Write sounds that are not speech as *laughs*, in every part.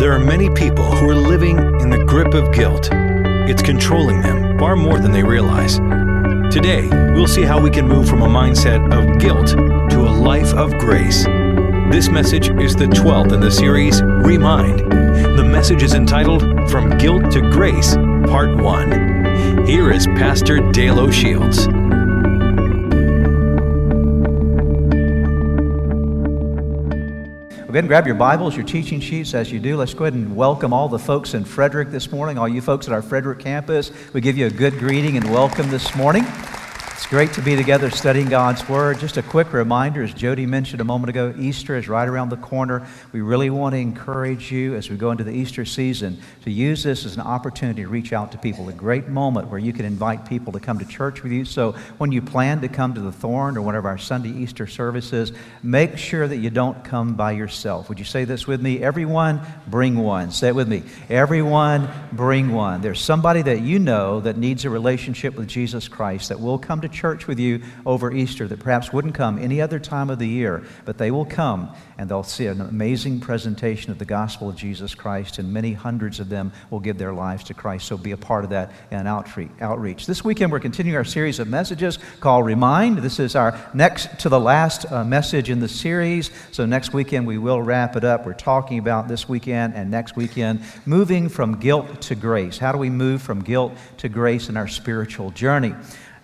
There are many people who are living in the grip of guilt. It's controlling them far more than they realize. Today, we'll see how we can move from a mindset of guilt to a life of grace. This message is the 12th in the series, Remind. The message is entitled From Guilt to Grace, Part 1. Here is Pastor Dale O'Shields. Go ahead and grab your Bibles, your teaching sheets as you do. Let's go ahead and welcome all the folks in Frederick this morning, all you folks at our Frederick campus. We give you a good greeting and welcome this morning. It's great to be together studying God's Word. Just a quick reminder, as Jody mentioned a moment ago, Easter is right around the corner. We really want to encourage you as we go into the Easter season to use this as an opportunity to reach out to people. A great moment where you can invite people to come to church with you. So when you plan to come to the Thorn or one of our Sunday Easter services, make sure that you don't come by yourself. Would you say this with me? Everyone, bring one. Say it with me. Everyone, bring one. There's somebody that you know that needs a relationship with Jesus Christ that will come to church with you over Easter that perhaps wouldn't come any other time of the year, but they will come and they'll see an amazing presentation of the gospel of Jesus Christ, and many hundreds of them will give their lives to Christ. So be a part of that and outreach. This weekend, we're continuing our series of messages called Remind. This is our next to the last uh, message in the series. So next weekend, we will wrap it up. We're talking about this weekend and next weekend moving from guilt to grace. How do we move from guilt to grace in our spiritual journey?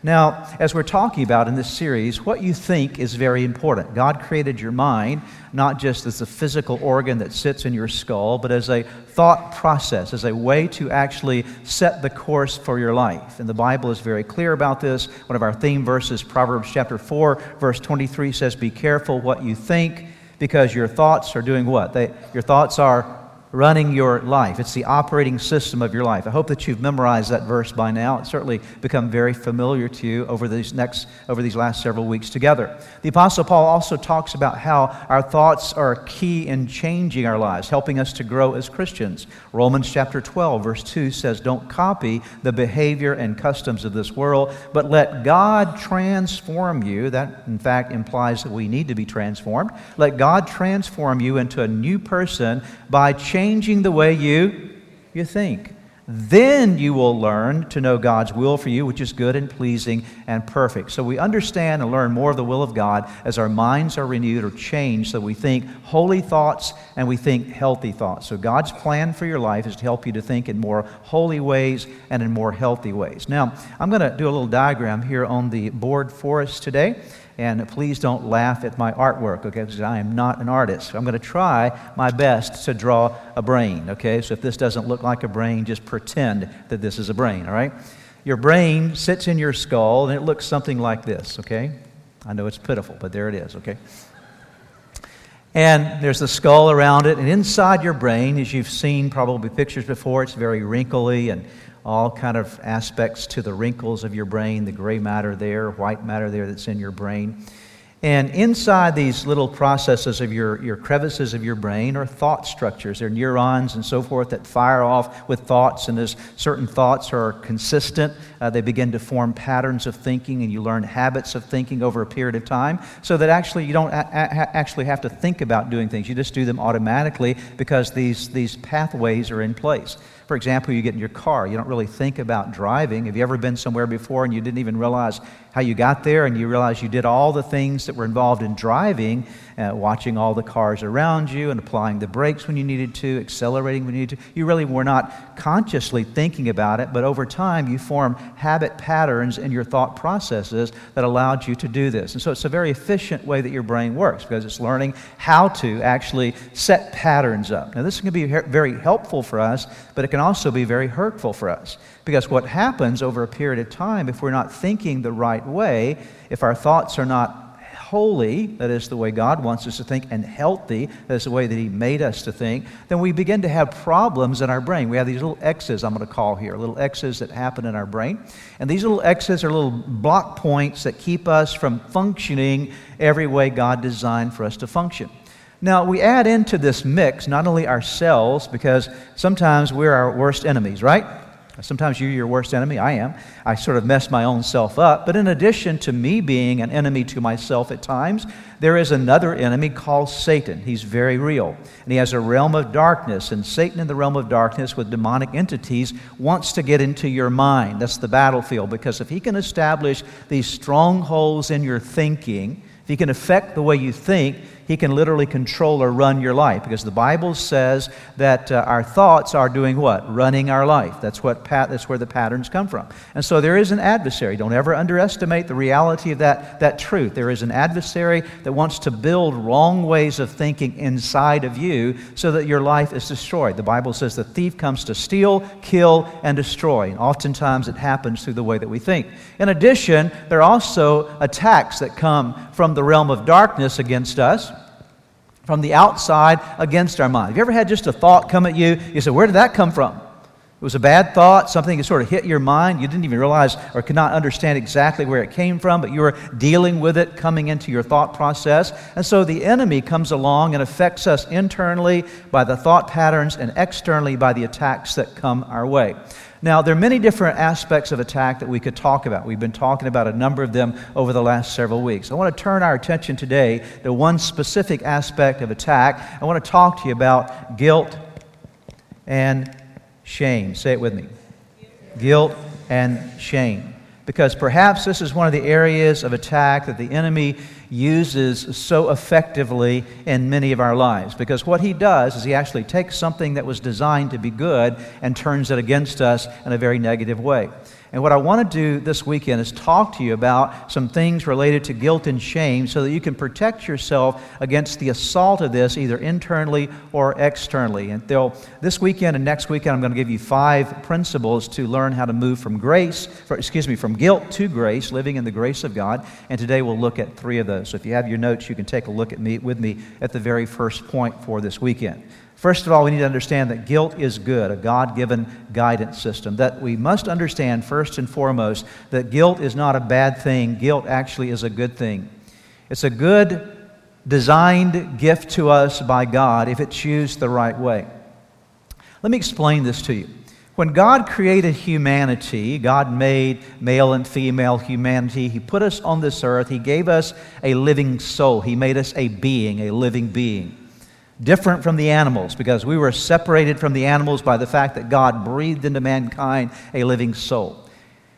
Now, as we're talking about in this series, what you think is very important. God created your mind not just as a physical organ that sits in your skull, but as a thought process, as a way to actually set the course for your life. And the Bible is very clear about this. One of our theme verses, Proverbs chapter 4, verse 23 says, Be careful what you think, because your thoughts are doing what? They, your thoughts are running your life. It's the operating system of your life. I hope that you've memorized that verse by now. It's certainly become very familiar to you over these next over these last several weeks together. The apostle Paul also talks about how our thoughts are key in changing our lives, helping us to grow as Christians. Romans chapter 12 verse 2 says, "Don't copy the behavior and customs of this world, but let God transform you." That in fact implies that we need to be transformed. Let God transform you into a new person by changing changing the way you, you think. Then you will learn to know God's will for you, which is good and pleasing and perfect. So we understand and learn more of the will of God as our minds are renewed or changed so we think holy thoughts and we think healthy thoughts. So God's plan for your life is to help you to think in more holy ways and in more healthy ways. Now, I'm going to do a little diagram here on the board for us today. And please don't laugh at my artwork, okay? Because I am not an artist. I'm going to try my best to draw a brain, okay? So if this doesn't look like a brain, just pretend that this is a brain, all right? Your brain sits in your skull and it looks something like this, okay? I know it's pitiful, but there it is, okay? And there's the skull around it, and inside your brain, as you've seen probably pictures before, it's very wrinkly and all kind of aspects to the wrinkles of your brain, the gray matter there, white matter there that's in your brain. And inside these little processes of your, your crevices of your brain are thought structures. They're neurons and so forth that fire off with thoughts, and as certain thoughts are consistent, uh, they begin to form patterns of thinking, and you learn habits of thinking over a period of time, so that actually you don't a- a- actually have to think about doing things. You just do them automatically because these, these pathways are in place. For example, you get in your car, you don't really think about driving. Have you ever been somewhere before and you didn't even realize how you got there and you realize you did all the things that were involved in driving uh, watching all the cars around you and applying the brakes when you needed to, accelerating when you needed to. You really were not consciously thinking about it, but over time you form habit patterns in your thought processes that allowed you to do this. And so it's a very efficient way that your brain works because it's learning how to actually set patterns up. Now, this can be very helpful for us, but it can also be very hurtful for us because what happens over a period of time, if we're not thinking the right way, if our thoughts are not holy, that is the way God wants us to think, and healthy, that is the way that He made us to think, then we begin to have problems in our brain. We have these little X's, I'm going to call here, little X's that happen in our brain. And these little X's are little block points that keep us from functioning every way God designed for us to function. Now, we add into this mix not only ourselves, because sometimes we're our worst enemies, right? Sometimes you're your worst enemy. I am. I sort of mess my own self up. But in addition to me being an enemy to myself at times, there is another enemy called Satan. He's very real. And he has a realm of darkness. And Satan, in the realm of darkness with demonic entities, wants to get into your mind. That's the battlefield. Because if he can establish these strongholds in your thinking, if he can affect the way you think, he can literally control or run your life because the Bible says that uh, our thoughts are doing what? Running our life. That's, what pat- that's where the patterns come from. And so there is an adversary. Don't ever underestimate the reality of that, that truth. There is an adversary that wants to build wrong ways of thinking inside of you so that your life is destroyed. The Bible says the thief comes to steal, kill, and destroy. And oftentimes it happens through the way that we think. In addition, there are also attacks that come from the realm of darkness against us from the outside against our mind. Have you ever had just a thought come at you? You said, Where did that come from? It was a bad thought, something that sort of hit your mind. You didn't even realize or could not understand exactly where it came from, but you were dealing with it coming into your thought process. And so the enemy comes along and affects us internally by the thought patterns and externally by the attacks that come our way. Now, there are many different aspects of attack that we could talk about. We've been talking about a number of them over the last several weeks. I want to turn our attention today to one specific aspect of attack. I want to talk to you about guilt and shame. Say it with me guilt and shame. Because perhaps this is one of the areas of attack that the enemy uses so effectively in many of our lives. Because what he does is he actually takes something that was designed to be good and turns it against us in a very negative way. And what I want to do this weekend is talk to you about some things related to guilt and shame so that you can protect yourself against the assault of this, either internally or externally. And this weekend and next weekend, I'm going to give you five principles to learn how to move from grace, excuse me, from guilt to grace, living in the grace of God. And today we'll look at three of those. So if you have your notes, you can take a look at me with me at the very first point for this weekend. First of all, we need to understand that guilt is good, a God given guidance system. That we must understand, first and foremost, that guilt is not a bad thing. Guilt actually is a good thing. It's a good, designed gift to us by God if it's used the right way. Let me explain this to you. When God created humanity, God made male and female humanity. He put us on this earth. He gave us a living soul. He made us a being, a living being different from the animals because we were separated from the animals by the fact that God breathed into mankind a living soul.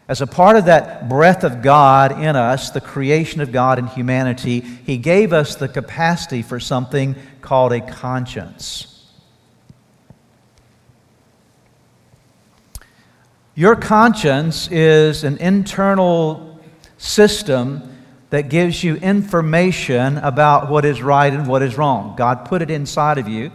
As a part of that breath of God in us, the creation of God in humanity, He gave us the capacity for something called a conscience. Your conscience is an internal system that gives you information about what is right and what is wrong. God put it inside of you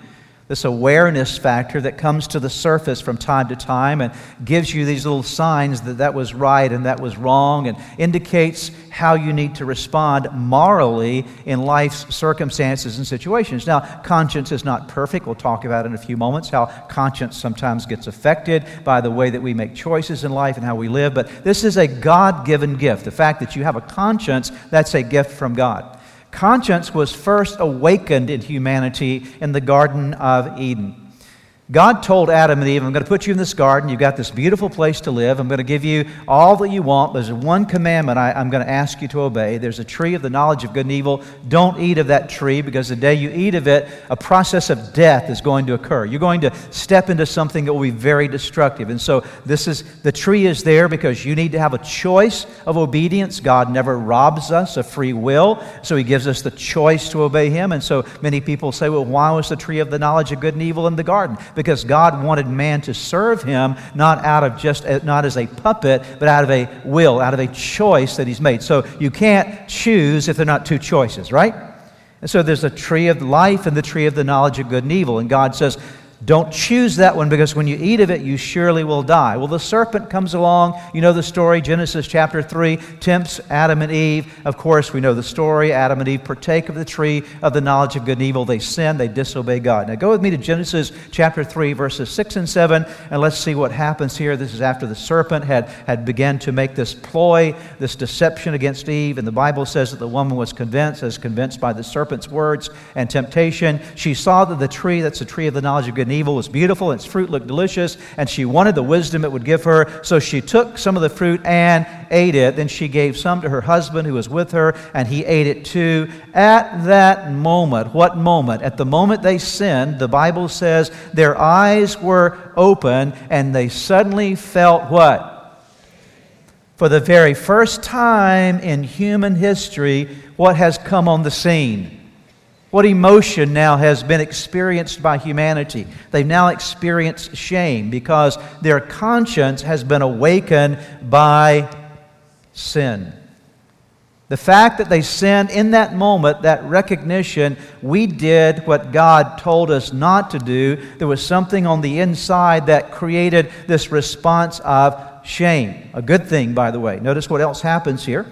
this awareness factor that comes to the surface from time to time and gives you these little signs that that was right and that was wrong and indicates how you need to respond morally in life's circumstances and situations. Now, conscience is not perfect. We'll talk about in a few moments how conscience sometimes gets affected by the way that we make choices in life and how we live, but this is a God given gift. The fact that you have a conscience, that's a gift from God. Conscience was first awakened in humanity in the Garden of Eden. God told Adam and Eve, I'm going to put you in this garden. You've got this beautiful place to live. I'm going to give you all that you want. There's one commandment I, am going to ask you to obey. There's a tree of the knowledge of good and evil. Don't eat of that tree because the day you eat of it, a process of death is going to occur. You're going to step into something that will be very destructive. And so this is the tree is there because you need to have a choice of obedience. God never robs us of free will, so he gives us the choice to obey him. And so many people say, well, why was the tree of the knowledge of good and evil in the garden? because God wanted man to serve him not out of just uh, not as a puppet, but out of a will, out of a choice that he's made. So you can't choose if there are not two choices, right? And so there's a tree of life and the tree of the knowledge of good and evil. And God says, don't choose that one because when you eat of it, you surely will die. Well, the serpent comes along. You know the story, Genesis chapter 3, tempts Adam and Eve. Of course, we know the story. Adam and Eve partake of the tree of the knowledge of good and evil. They sin, they disobey God. Now, go with me to Genesis chapter 3, verses 6 and 7, and let's see what happens here. This is after the serpent had, had begun to make this ploy, this deception against Eve. And the Bible says that the woman was convinced, as convinced by the serpent's words and temptation. She saw that the tree, that's the tree of the knowledge of good and evil was beautiful, and its fruit looked delicious, and she wanted the wisdom it would give her. So she took some of the fruit and ate it. Then she gave some to her husband who was with her, and he ate it too. At that moment, what moment? At the moment they sinned, the Bible says their eyes were open, and they suddenly felt what? For the very first time in human history, what has come on the scene? What emotion now has been experienced by humanity? They've now experienced shame because their conscience has been awakened by sin. The fact that they sinned in that moment, that recognition, we did what God told us not to do. There was something on the inside that created this response of shame. A good thing, by the way. Notice what else happens here.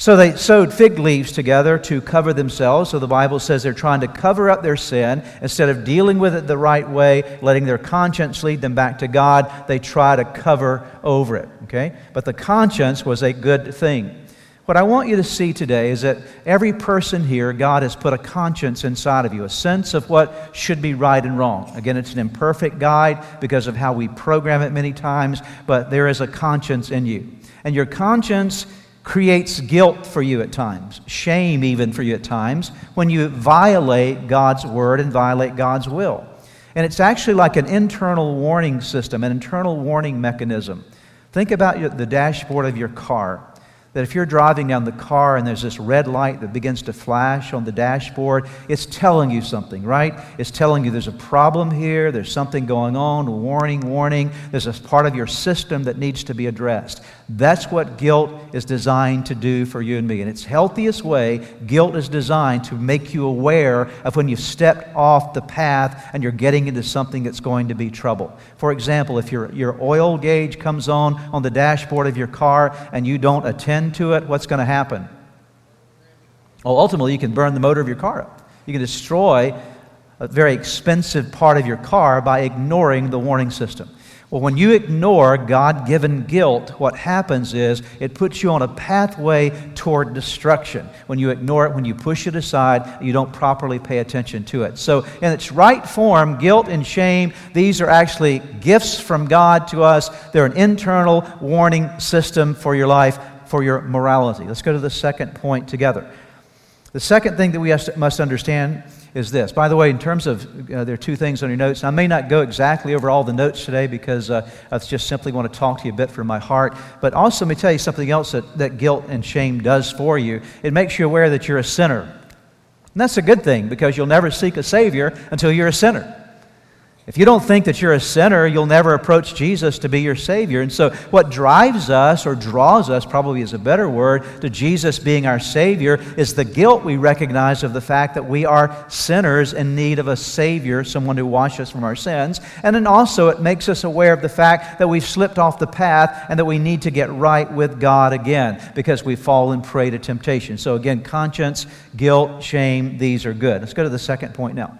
So they sewed fig leaves together to cover themselves. So the Bible says they're trying to cover up their sin. Instead of dealing with it the right way, letting their conscience lead them back to God, they try to cover over it. Okay? But the conscience was a good thing. What I want you to see today is that every person here, God has put a conscience inside of you, a sense of what should be right and wrong. Again, it's an imperfect guide because of how we program it many times, but there is a conscience in you. And your conscience creates guilt for you at times, shame even for you at times, when you violate God's word and violate God's will. And it's actually like an internal warning system, an internal warning mechanism. Think about the dashboard of your car that if you're driving down the car and there's this red light that begins to flash on the dashboard, it's telling you something, right? It's telling you there's a problem here, there's something going on, warning, warning. There's a part of your system that needs to be addressed. That's what guilt is designed to do for you and me. In its healthiest way, guilt is designed to make you aware of when you've stepped off the path and you're getting into something that's going to be trouble. For example, if your, your oil gauge comes on on the dashboard of your car and you don't attend to it, what's going to happen? Well, ultimately, you can burn the motor of your car up. You can destroy a very expensive part of your car by ignoring the warning system. Well, when you ignore God given guilt, what happens is it puts you on a pathway toward destruction. When you ignore it, when you push it aside, you don't properly pay attention to it. So, in its right form, guilt and shame, these are actually gifts from God to us. They're an internal warning system for your life for your morality. Let's go to the second point together. The second thing that we must understand is this. By the way, in terms of, uh, there are two things on your notes. I may not go exactly over all the notes today because uh, I just simply want to talk to you a bit from my heart. But also, let me tell you something else that, that guilt and shame does for you. It makes you aware that you're a sinner. And that's a good thing because you'll never seek a Savior until you're a sinner. If you don't think that you're a sinner, you'll never approach Jesus to be your Savior. And so, what drives us, or draws us, probably is a better word, to Jesus being our Savior is the guilt we recognize of the fact that we are sinners in need of a Savior, someone to wash us from our sins. And then also, it makes us aware of the fact that we've slipped off the path and that we need to get right with God again because we've fallen prey to temptation. So, again, conscience, guilt, shame, these are good. Let's go to the second point now.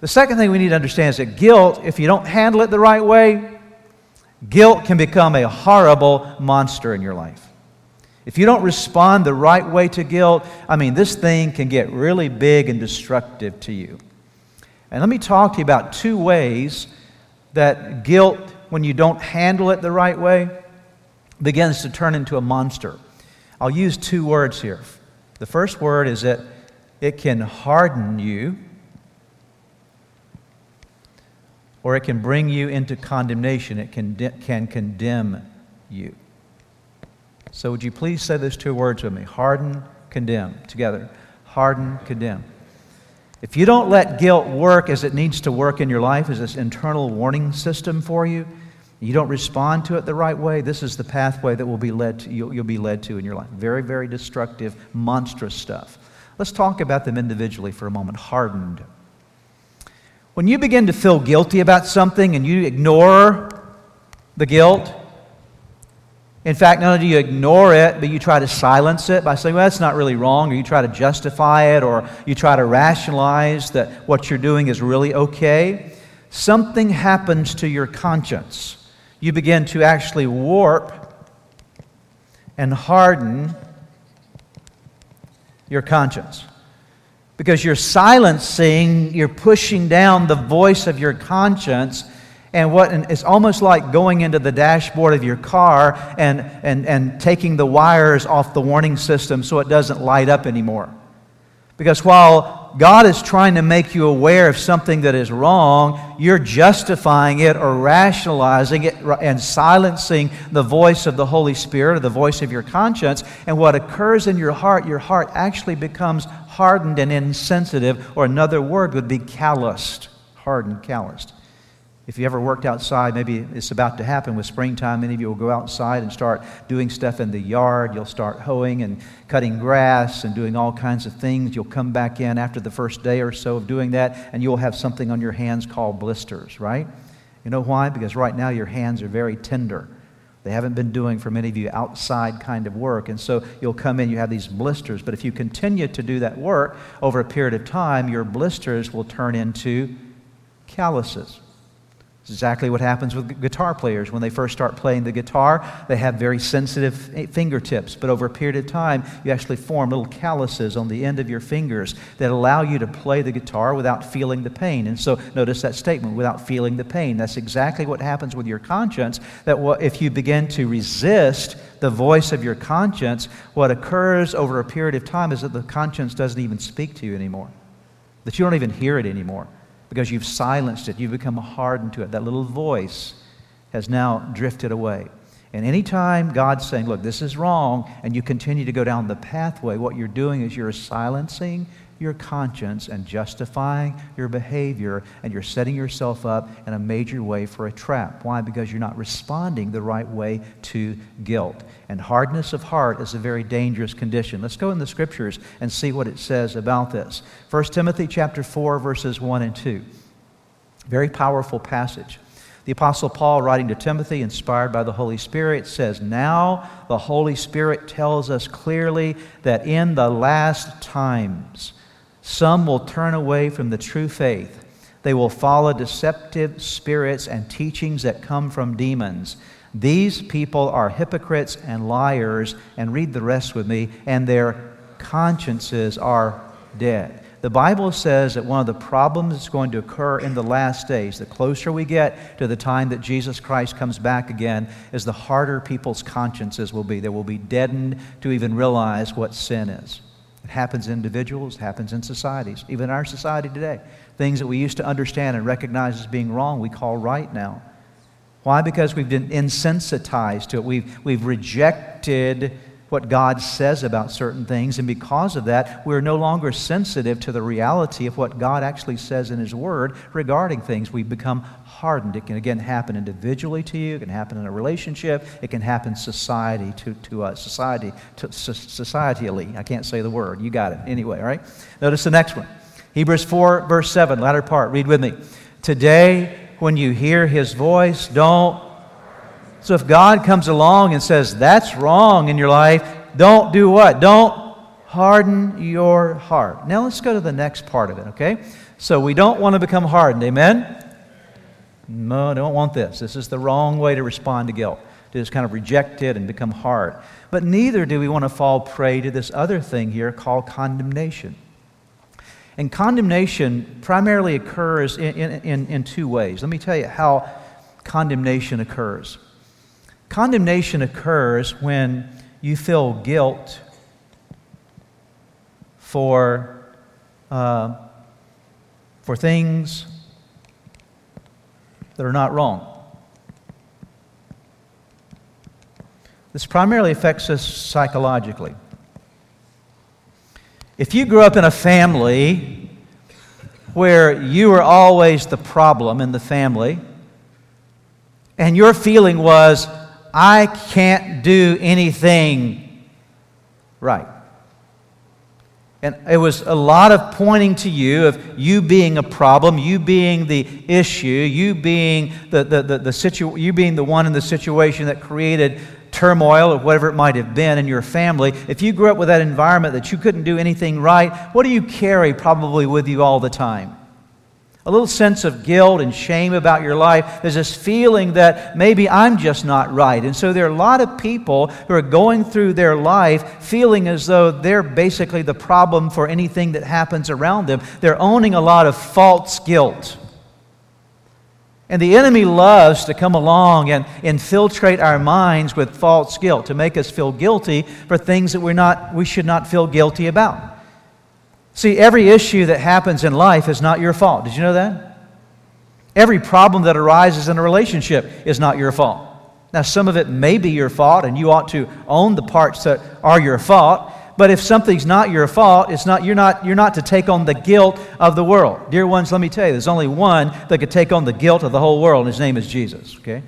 The second thing we need to understand is that guilt, if you don't handle it the right way, guilt can become a horrible monster in your life. If you don't respond the right way to guilt, I mean, this thing can get really big and destructive to you. And let me talk to you about two ways that guilt, when you don't handle it the right way, begins to turn into a monster. I'll use two words here. The first word is that it can harden you or it can bring you into condemnation. It can, can condemn you. So, would you please say those two words with me? Harden, condemn. Together. Harden, condemn. If you don't let guilt work as it needs to work in your life as this internal warning system for you, you don't respond to it the right way, this is the pathway that will be led to, you'll, you'll be led to in your life. Very, very destructive, monstrous stuff. Let's talk about them individually for a moment. Hardened. When you begin to feel guilty about something and you ignore the guilt, in fact, not only do you ignore it, but you try to silence it by saying, well, that's not really wrong, or you try to justify it, or you try to rationalize that what you're doing is really okay, something happens to your conscience. You begin to actually warp and harden your conscience. Because you're silencing, you're pushing down the voice of your conscience. And what and it's almost like going into the dashboard of your car and, and, and taking the wires off the warning system so it doesn't light up anymore. Because while God is trying to make you aware of something that is wrong, you're justifying it or rationalizing it and silencing the voice of the Holy Spirit or the voice of your conscience. And what occurs in your heart, your heart actually becomes hardened and insensitive, or another word would be calloused. Hardened, calloused. If you ever worked outside, maybe it's about to happen with springtime. Many of you will go outside and start doing stuff in the yard. You'll start hoeing and cutting grass and doing all kinds of things. You'll come back in after the first day or so of doing that, and you'll have something on your hands called blisters, right? You know why? Because right now your hands are very tender. They haven't been doing for many of you outside kind of work. And so you'll come in, you have these blisters. But if you continue to do that work over a period of time, your blisters will turn into calluses. It's exactly what happens with guitar players. When they first start playing the guitar, they have very sensitive eh, fingertips. But over a period of time, you actually form little calluses on the end of your fingers that allow you to play the guitar without feeling the pain. And so notice that statement without feeling the pain. That's exactly what happens with your conscience. That if you begin to resist the voice of your conscience, what occurs over a period of time is that the conscience doesn't even speak to you anymore, that you don't even hear it anymore because you've silenced it. You've become hardened to it. That little voice has now drifted away. And anytime God's saying, look, this is wrong, and you continue to go down the pathway, what you're doing is you're silencing your conscience and justifying your behavior, and you're setting yourself up in a major way for a trap. Why? Because you're not responding the right way to guilt. And hardness of heart is a very dangerous condition. Let's go in the scriptures and see what it says about this. 1 Timothy chapter 4, verses 1 and 2. Very powerful passage. The Apostle Paul, writing to Timothy, inspired by the Holy Spirit, says, Now the Holy Spirit tells us clearly that in the last times, some will turn away from the true faith. They will follow deceptive spirits and teachings that come from demons. These people are hypocrites and liars, and read the rest with me, and their consciences are dead. The Bible says that one of the problems that's going to occur in the last days, the closer we get to the time that Jesus Christ comes back again, is the harder people's consciences will be. They will be deadened to even realize what sin is. It happens in individuals, it happens in societies, even in our society today. Things that we used to understand and recognize as being wrong, we call right now. Why? Because we've been insensitized to it. We've, we've rejected what God says about certain things, and because of that, we're no longer sensitive to the reality of what God actually says in His Word regarding things. We've become hardened. It can again happen individually to you, it can happen in a relationship, it can happen society to, to us, society to, societally. I can't say the word. You got it. Anyway, all right? Notice the next one. Hebrews 4, verse 7, latter part. Read with me. Today, when you hear his voice, don't so if God comes along and says, that's wrong in your life, don't do what? Don't harden your heart. Now let's go to the next part of it, okay? So we don't want to become hardened, amen? No, I don't want this. This is the wrong way to respond to guilt, to just kind of reject it and become hard. But neither do we want to fall prey to this other thing here called condemnation. And condemnation primarily occurs in, in, in, in two ways. Let me tell you how condemnation occurs. Condemnation occurs when you feel guilt for, uh, for things that are not wrong. This primarily affects us psychologically. If you grew up in a family where you were always the problem in the family, and your feeling was, I can't do anything right. And it was a lot of pointing to you of you being a problem, you being the issue, you being the, the, the, the situ- you being the one in the situation that created turmoil or whatever it might have been in your family. If you grew up with that environment that you couldn't do anything right, what do you carry probably with you all the time? A little sense of guilt and shame about your life. There's this feeling that maybe I'm just not right. And so there are a lot of people who are going through their life feeling as though they're basically the problem for anything that happens around them. They're owning a lot of false guilt. And the enemy loves to come along and infiltrate our minds with false guilt, to make us feel guilty for things that we're not, we should not feel guilty about. See, every issue that happens in life is not your fault. Did you know that? Every problem that arises in a relationship is not your fault. Now, some of it may be your fault, and you ought to own the parts that are your fault. But if something's not your fault, it's not, you're, not, you're not to take on the guilt of the world. Dear ones, let me tell you, there's only one that could take on the guilt of the whole world, and his name is Jesus, okay?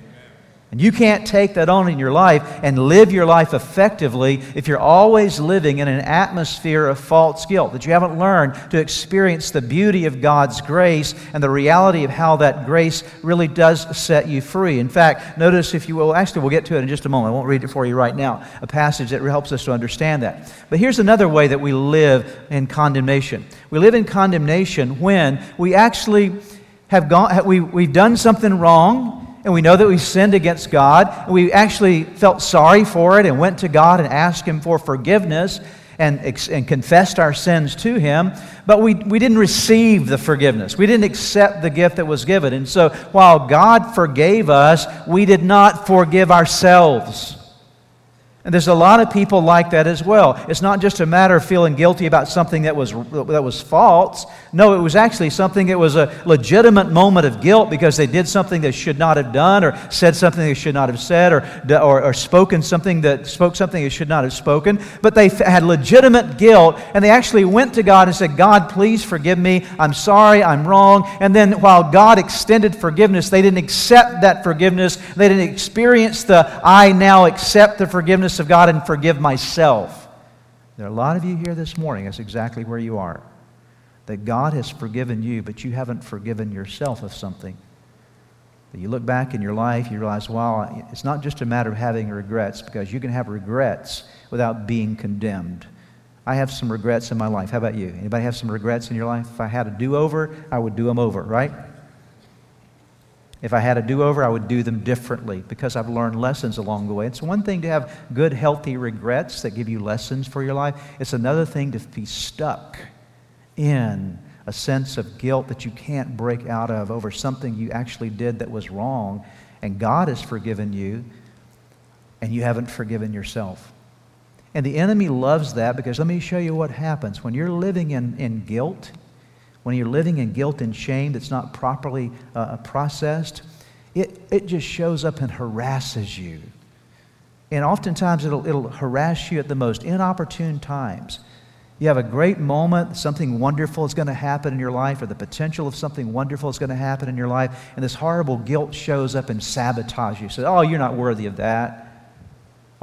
And you can't take that on in your life and live your life effectively if you're always living in an atmosphere of false guilt, that you haven't learned to experience the beauty of God's grace and the reality of how that grace really does set you free. In fact, notice, if you will, actually, we'll get to it in just a moment. I won't read it for you right now, a passage that helps us to understand that. But here's another way that we live in condemnation we live in condemnation when we actually have gone, we, we've done something wrong and we know that we sinned against God, and we actually felt sorry for it and went to God and asked Him for forgiveness and, and confessed our sins to Him, but we, we didn't receive the forgiveness. We didn't accept the gift that was given. And so while God forgave us, we did not forgive ourselves. And there's a lot of people like that as well. It's not just a matter of feeling guilty about something that was, that was false. No, it was actually something that was a legitimate moment of guilt because they did something they should not have done or said something they should not have said or, or, or spoken something that spoke something they should not have spoken. But they had legitimate guilt and they actually went to God and said, God, please forgive me. I'm sorry. I'm wrong. And then while God extended forgiveness, they didn't accept that forgiveness. They didn't experience the I now accept the forgiveness forgiveness of God and forgive myself. There are a lot of you here this morning, that's exactly where you are. That God has forgiven you, but you haven't forgiven yourself of something. That you look back in your life, you realize, wow, it's not just a matter of having regrets, because you can have regrets without being condemned. I have some regrets in my life. How about you? Anybody have some regrets in your life? If I had a do over, I would do them over, right? If I had a do over, I would do them differently because I've learned lessons along the way. It's one thing to have good, healthy regrets that give you lessons for your life, it's another thing to be stuck in a sense of guilt that you can't break out of over something you actually did that was wrong, and God has forgiven you, and you haven't forgiven yourself. And the enemy loves that because let me show you what happens. When you're living in, in guilt, when you're living in guilt and shame that's not properly uh, processed, it, it just shows up and harasses you. And oftentimes it'll, it'll harass you at the most inopportune times. You have a great moment, something wonderful is going to happen in your life, or the potential of something wonderful is going to happen in your life, and this horrible guilt shows up and sabotages you. So, oh, you're not worthy of that.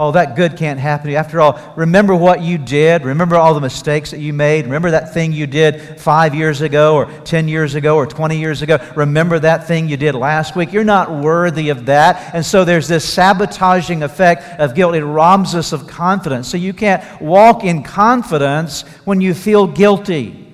Oh, that good can't happen to you. After all, remember what you did. Remember all the mistakes that you made. Remember that thing you did five years ago, or 10 years ago, or 20 years ago. Remember that thing you did last week. You're not worthy of that. And so there's this sabotaging effect of guilt. It robs us of confidence. So you can't walk in confidence when you feel guilty.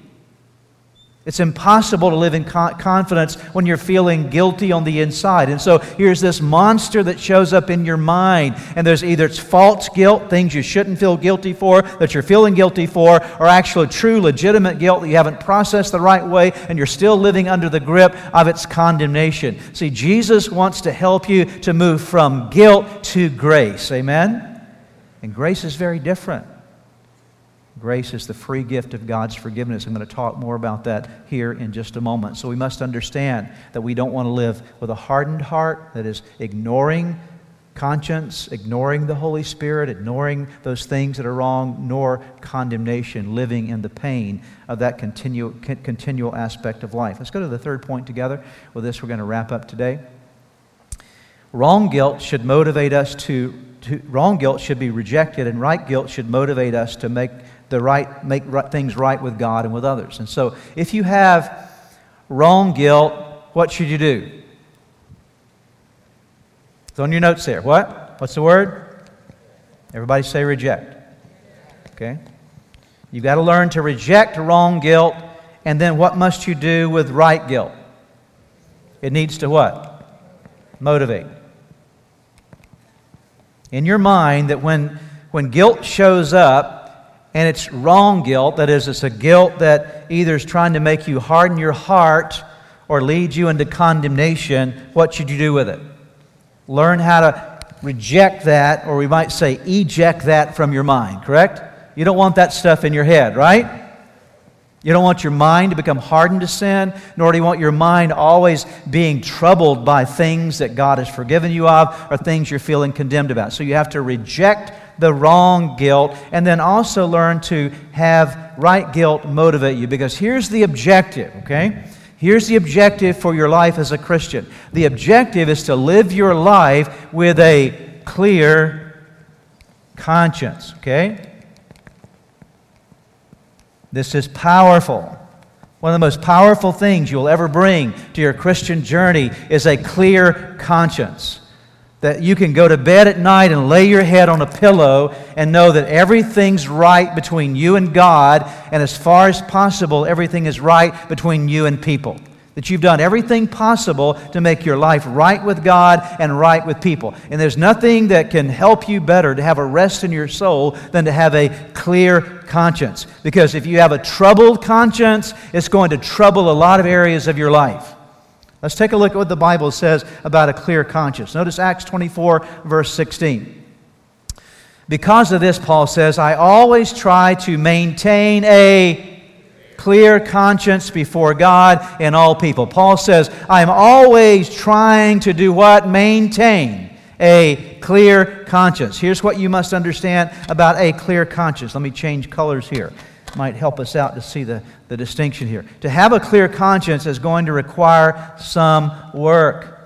It's impossible to live in confidence when you're feeling guilty on the inside. And so here's this monster that shows up in your mind. And there's either it's false guilt, things you shouldn't feel guilty for, that you're feeling guilty for, or actual true, legitimate guilt that you haven't processed the right way and you're still living under the grip of its condemnation. See, Jesus wants to help you to move from guilt to grace. Amen? And grace is very different. Grace is the free gift of God's forgiveness. I'm going to talk more about that here in just a moment. So we must understand that we don't want to live with a hardened heart that is ignoring conscience, ignoring the Holy Spirit, ignoring those things that are wrong, nor condemnation, living in the pain of that continual, continual aspect of life. Let's go to the third point together. With this, we're going to wrap up today. Wrong guilt should motivate us to, to wrong guilt should be rejected, and right guilt should motivate us to make the right, make right, things right with God and with others. And so, if you have wrong guilt, what should you do? It's on your notes there. What? What's the word? Everybody say reject. Okay? You've got to learn to reject wrong guilt, and then what must you do with right guilt? It needs to what? Motivate. In your mind, that when, when guilt shows up, and it's wrong guilt, that is, it's a guilt that either is trying to make you harden your heart or lead you into condemnation, what should you do with it? Learn how to reject that, or we might say eject that from your mind, correct? You don't want that stuff in your head, right? You don't want your mind to become hardened to sin, nor do you want your mind always being troubled by things that God has forgiven you of or things you're feeling condemned about. So you have to reject the wrong guilt and then also learn to have right guilt motivate you because here's the objective, okay? Here's the objective for your life as a Christian the objective is to live your life with a clear conscience, okay? This is powerful. One of the most powerful things you'll ever bring to your Christian journey is a clear conscience. That you can go to bed at night and lay your head on a pillow and know that everything's right between you and God, and as far as possible, everything is right between you and people that you've done everything possible to make your life right with God and right with people. And there's nothing that can help you better to have a rest in your soul than to have a clear conscience. Because if you have a troubled conscience, it's going to trouble a lot of areas of your life. Let's take a look at what the Bible says about a clear conscience. Notice Acts 24, verse 16. Because of this, Paul says, I always try to maintain a clear conscience before God and all people. Paul says, I'm always trying to do what? Maintain a clear conscience. Here's what you must understand about a clear conscience. Let me change colors here. Might help us out to see the, the distinction here. To have a clear conscience is going to require some work.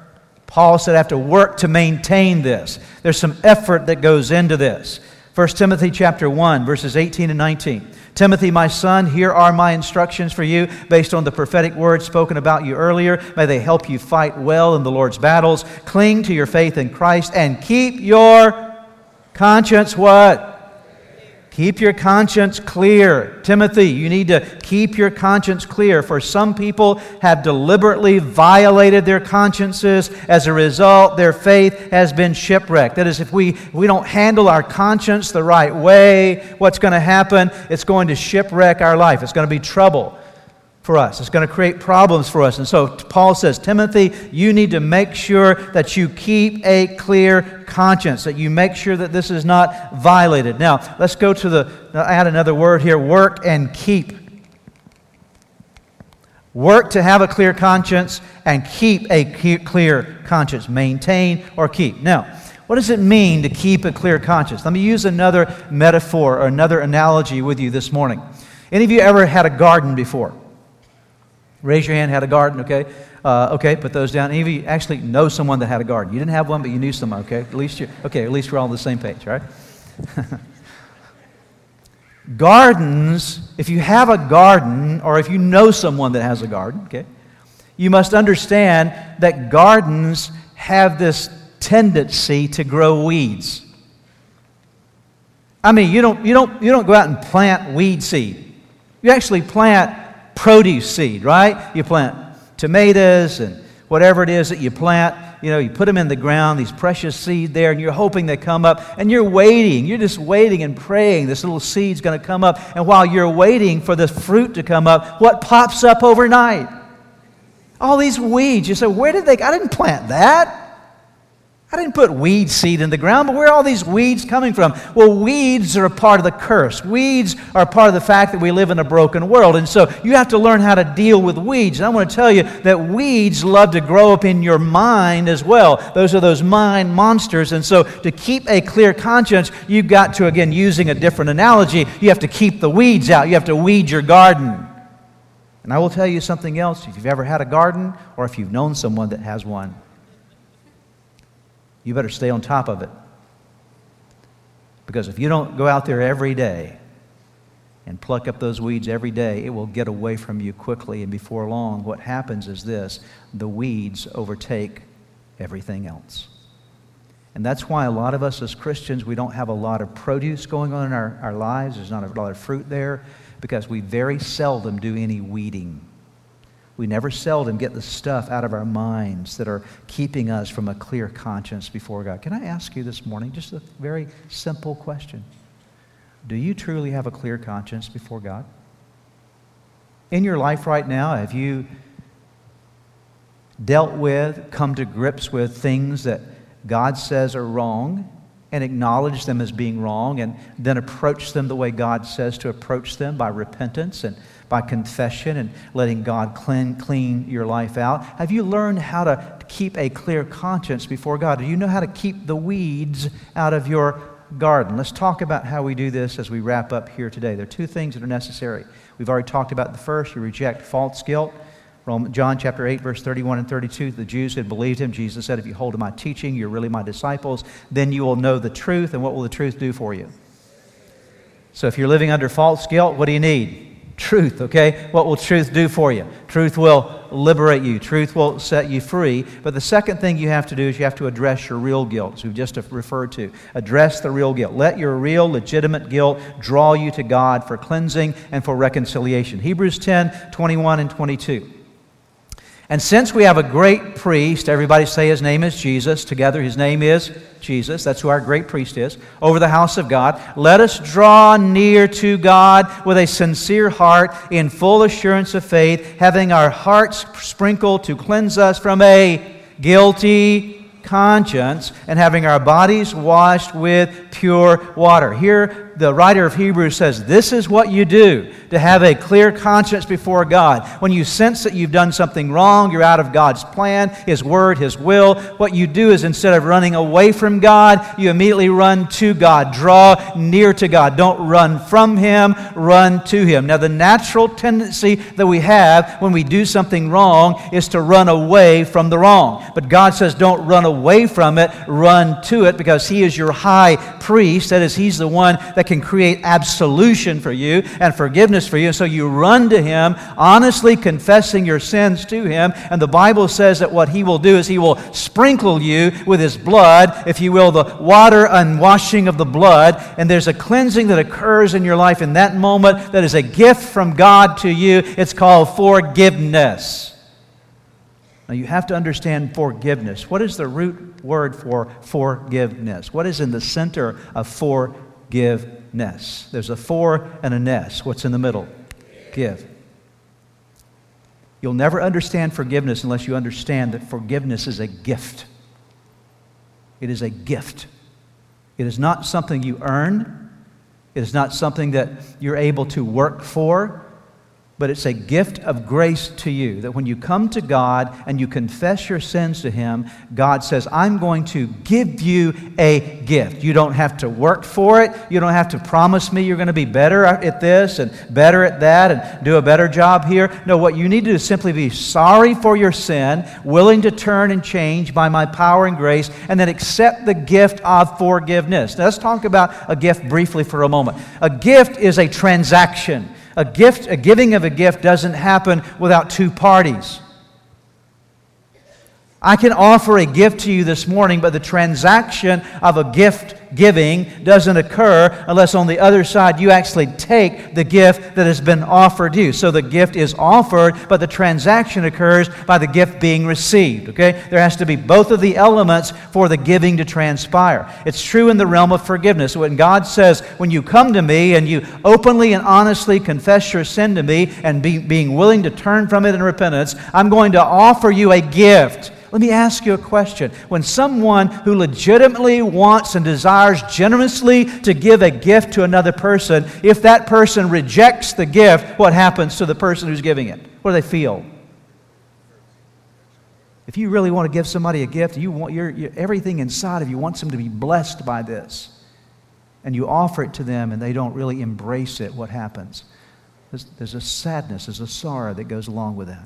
Paul said, I have to work to maintain this. There's some effort that goes into this. 1 Timothy chapter 1, verses 18 and 19. Timothy, my son, here are my instructions for you based on the prophetic words spoken about you earlier. May they help you fight well in the Lord's battles. Cling to your faith in Christ and keep your conscience what? Keep your conscience clear. Timothy, you need to keep your conscience clear, for some people have deliberately violated their consciences. As a result, their faith has been shipwrecked. That is, if we, if we don't handle our conscience the right way, what's going to happen? It's going to shipwreck our life, it's going to be trouble for us. It's going to create problems for us. And so Paul says, Timothy, you need to make sure that you keep a clear conscience, that you make sure that this is not violated. Now, let's go to the, add another word here work and keep. Work to have a clear conscience and keep a clear conscience. Maintain or keep. Now, what does it mean to keep a clear conscience? Let me use another metaphor or another analogy with you this morning. Any of you ever had a garden before? Raise your hand, had a garden, okay? Uh, okay, put those down. Any of you actually know someone that had a garden? You didn't have one, but you knew someone, okay? At least you okay, at least we're all on the same page, right? *laughs* Gardens, if you have a garden, or if you know someone that has a garden, okay, you must understand that gardens have this tendency to grow weeds. I mean, you don't, you don't, you don't go out and plant weed seed. You actually plant produce seed, right? You plant tomatoes and whatever it is that you plant. You know, you put them in the ground, these precious seed there, and you're hoping they come up, and you're waiting. You're just waiting and praying this little seed's going to come up. And while you're waiting for the fruit to come up, what pops up overnight? All these weeds. You say, where did they? I didn't plant that. I didn't put weed seed in the ground, but where are all these weeds coming from? Well, weeds are a part of the curse. Weeds are part of the fact that we live in a broken world. And so you have to learn how to deal with weeds. And I want to tell you that weeds love to grow up in your mind as well. Those are those mind monsters. And so to keep a clear conscience, you've got to, again, using a different analogy, you have to keep the weeds out. You have to weed your garden. And I will tell you something else if you've ever had a garden or if you've known someone that has one you better stay on top of it. Because if you don't go out there every day and pluck up those weeds every day, it will get away from you quickly. And before long, what happens is this the weeds overtake everything else. And that's why a lot of us as Christians, we don't have a lot of produce going on in our, our lives. There's not a lot of fruit there because we very seldom do any weeding. We never seldom get the stuff out of our minds that are keeping us from a clear conscience before God. Can I ask you this morning just a very simple question? Do you truly have a clear conscience before God? In your life right now, have you dealt with, come to grips with things that God says are wrong and acknowledge them as being wrong and then approach them the way God says to approach them by repentance and by confession and letting God clean, clean your life out? Have you learned how to keep a clear conscience before God? Do you know how to keep the weeds out of your garden? Let's talk about how we do this as we wrap up here today. There are two things that are necessary. We've already talked about the first you reject false guilt. John chapter 8, verse 31 and 32, the Jews had believed him. Jesus said, If you hold to my teaching, you're really my disciples. Then you will know the truth. And what will the truth do for you? So if you're living under false guilt, what do you need? Truth, okay? What will truth do for you? Truth will liberate you, truth will set you free. But the second thing you have to do is you have to address your real guilt, as we've just referred to. Address the real guilt. Let your real, legitimate guilt draw you to God for cleansing and for reconciliation. Hebrews 10 21 and 22. And since we have a great priest, everybody say his name is Jesus. Together, his name is Jesus. That's who our great priest is. Over the house of God. Let us draw near to God with a sincere heart, in full assurance of faith, having our hearts sprinkled to cleanse us from a guilty conscience, and having our bodies washed with pure water. Here, the writer of Hebrews says, This is what you do to have a clear conscience before God. When you sense that you've done something wrong, you're out of God's plan, His word, His will, what you do is instead of running away from God, you immediately run to God. Draw near to God. Don't run from Him, run to Him. Now, the natural tendency that we have when we do something wrong is to run away from the wrong. But God says, Don't run away from it, run to it because He is your high priest. That is, He's the one that can create absolution for you and forgiveness for you. And so you run to Him, honestly confessing your sins to Him. And the Bible says that what He will do is He will sprinkle you with His blood, if you will, the water and washing of the blood. And there's a cleansing that occurs in your life in that moment that is a gift from God to you. It's called forgiveness. Now, you have to understand forgiveness. What is the root word for forgiveness? What is in the center of forgiveness? Ness. There's a for and a ness. What's in the middle? Give. You'll never understand forgiveness unless you understand that forgiveness is a gift. It is a gift. It is not something you earn. It is not something that you're able to work for but it's a gift of grace to you that when you come to God and you confess your sins to Him, God says, I'm going to give you a gift. You don't have to work for it. You don't have to promise me you're going to be better at this and better at that and do a better job here. No, what you need to do is simply be sorry for your sin, willing to turn and change by my power and grace, and then accept the gift of forgiveness. Now, let's talk about a gift briefly for a moment. A gift is a transaction. A gift, a giving of a gift doesn't happen without two parties. I can offer a gift to you this morning, but the transaction of a gift giving doesn't occur unless on the other side you actually take the gift that has been offered you. So the gift is offered, but the transaction occurs by the gift being received. Okay? There has to be both of the elements for the giving to transpire. It's true in the realm of forgiveness. When God says, when you come to me and you openly and honestly confess your sin to me and be, being willing to turn from it in repentance, I'm going to offer you a gift. Let me ask you a question. When someone who legitimately wants and desires generously to give a gift to another person, if that person rejects the gift, what happens to the person who's giving it? What do they feel? If you really want to give somebody a gift, you want your, your, everything inside of you wants them to be blessed by this. And you offer it to them and they don't really embrace it, what happens? There's, there's a sadness, there's a sorrow that goes along with that.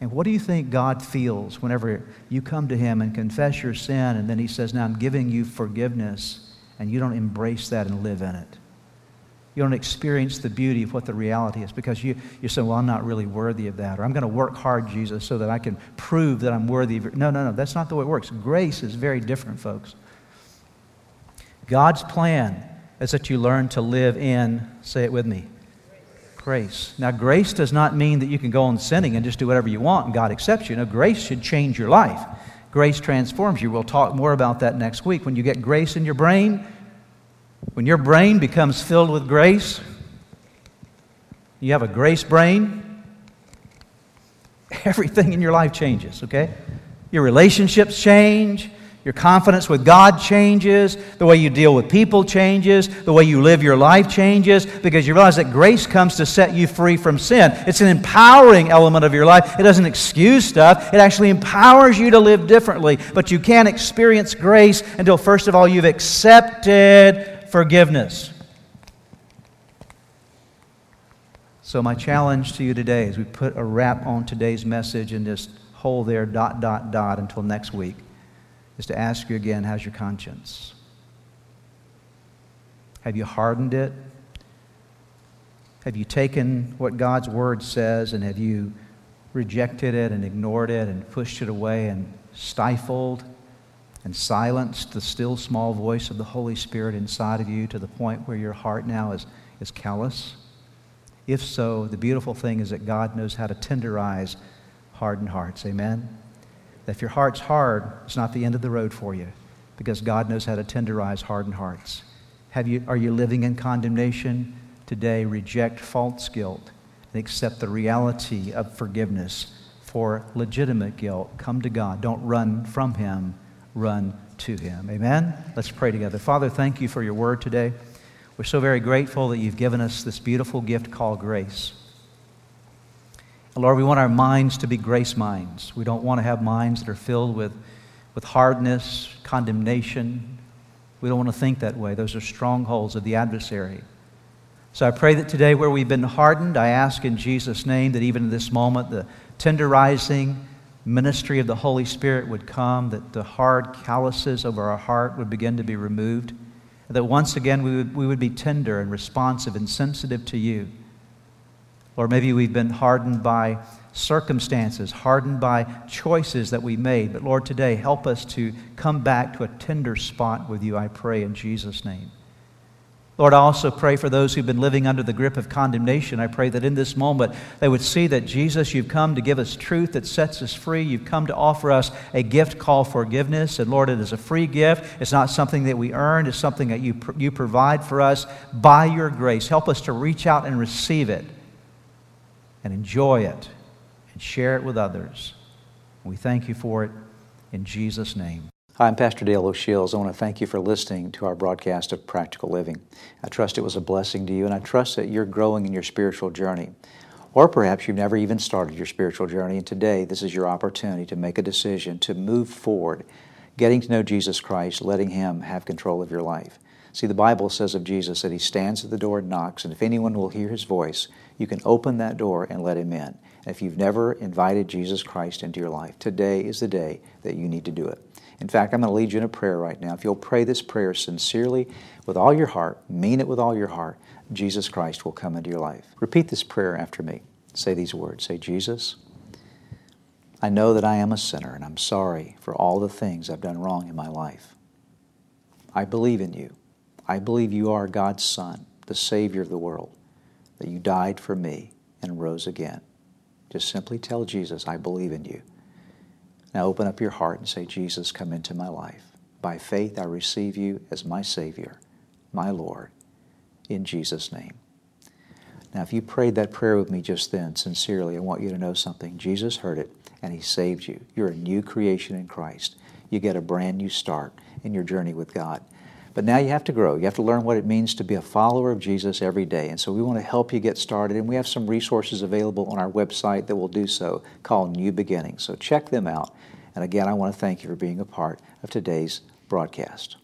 And what do you think God feels whenever you come to Him and confess your sin, and then He says, Now I'm giving you forgiveness, and you don't embrace that and live in it? You don't experience the beauty of what the reality is because you, you say, Well, I'm not really worthy of that, or I'm going to work hard, Jesus, so that I can prove that I'm worthy of it. No, no, no, that's not the way it works. Grace is very different, folks. God's plan is that you learn to live in, say it with me, Grace. Now, grace does not mean that you can go on sinning and just do whatever you want and God accepts you. No, grace should change your life. Grace transforms you. We'll talk more about that next week. When you get grace in your brain, when your brain becomes filled with grace, you have a grace brain, *laughs* everything in your life changes, okay? Your relationships change, your confidence with God changes. The way you deal with people changes. The way you live your life changes because you realize that grace comes to set you free from sin. It's an empowering element of your life. It doesn't excuse stuff, it actually empowers you to live differently. But you can't experience grace until, first of all, you've accepted forgiveness. So, my challenge to you today is we put a wrap on today's message and just hold there, dot, dot, dot, until next week is to ask you again how's your conscience? Have you hardened it? Have you taken what God's Word says and have you rejected it and ignored it and pushed it away and stifled and silenced the still small voice of the Holy Spirit inside of you to the point where your heart now is, is callous? If so, the beautiful thing is that God knows how to tenderize hardened hearts. Amen? That if your heart's hard, it's not the end of the road for you because God knows how to tenderize hardened hearts. Have you, are you living in condemnation? Today, reject false guilt and accept the reality of forgiveness for legitimate guilt. Come to God. Don't run from Him, run to Him. Amen? Let's pray together. Father, thank you for your word today. We're so very grateful that you've given us this beautiful gift called grace. Lord, we want our minds to be grace minds. We don't want to have minds that are filled with, with hardness, condemnation. We don't want to think that way. Those are strongholds of the adversary. So I pray that today, where we've been hardened, I ask in Jesus' name that even in this moment, the tenderizing ministry of the Holy Spirit would come, that the hard calluses over our heart would begin to be removed, that once again we would, we would be tender and responsive and sensitive to you. Or maybe we've been hardened by circumstances, hardened by choices that we made. But Lord, today, help us to come back to a tender spot with you, I pray, in Jesus' name. Lord, I also pray for those who've been living under the grip of condemnation. I pray that in this moment they would see that Jesus, you've come to give us truth that sets us free. You've come to offer us a gift called forgiveness. And Lord, it is a free gift. It's not something that we earn, it's something that you, you provide for us by your grace. Help us to reach out and receive it and enjoy it and share it with others. We thank you for it in Jesus' name. Hi, I'm Pastor Dale O'Shields. I want to thank you for listening to our broadcast of Practical Living. I trust it was a blessing to you, and I trust that you're growing in your spiritual journey. Or perhaps you've never even started your spiritual journey, and today this is your opportunity to make a decision to move forward, getting to know Jesus Christ, letting Him have control of your life. See, the Bible says of Jesus that He stands at the door and knocks, and if anyone will hear His voice, you can open that door and let him in. If you've never invited Jesus Christ into your life, today is the day that you need to do it. In fact, I'm going to lead you in a prayer right now. If you'll pray this prayer sincerely, with all your heart, mean it with all your heart, Jesus Christ will come into your life. Repeat this prayer after me. Say these words Say, Jesus, I know that I am a sinner and I'm sorry for all the things I've done wrong in my life. I believe in you. I believe you are God's Son, the Savior of the world that you died for me and rose again. Just simply tell Jesus, I believe in you. Now open up your heart and say, Jesus, come into my life. By faith, I receive you as my Savior, my Lord, in Jesus' name. Now, if you prayed that prayer with me just then, sincerely, I want you to know something. Jesus heard it, and He saved you. You're a new creation in Christ. You get a brand new start in your journey with God. But now you have to grow. You have to learn what it means to be a follower of Jesus every day. And so we want to help you get started. And we have some resources available on our website that will do so called New Beginnings. So check them out. And again, I want to thank you for being a part of today's broadcast.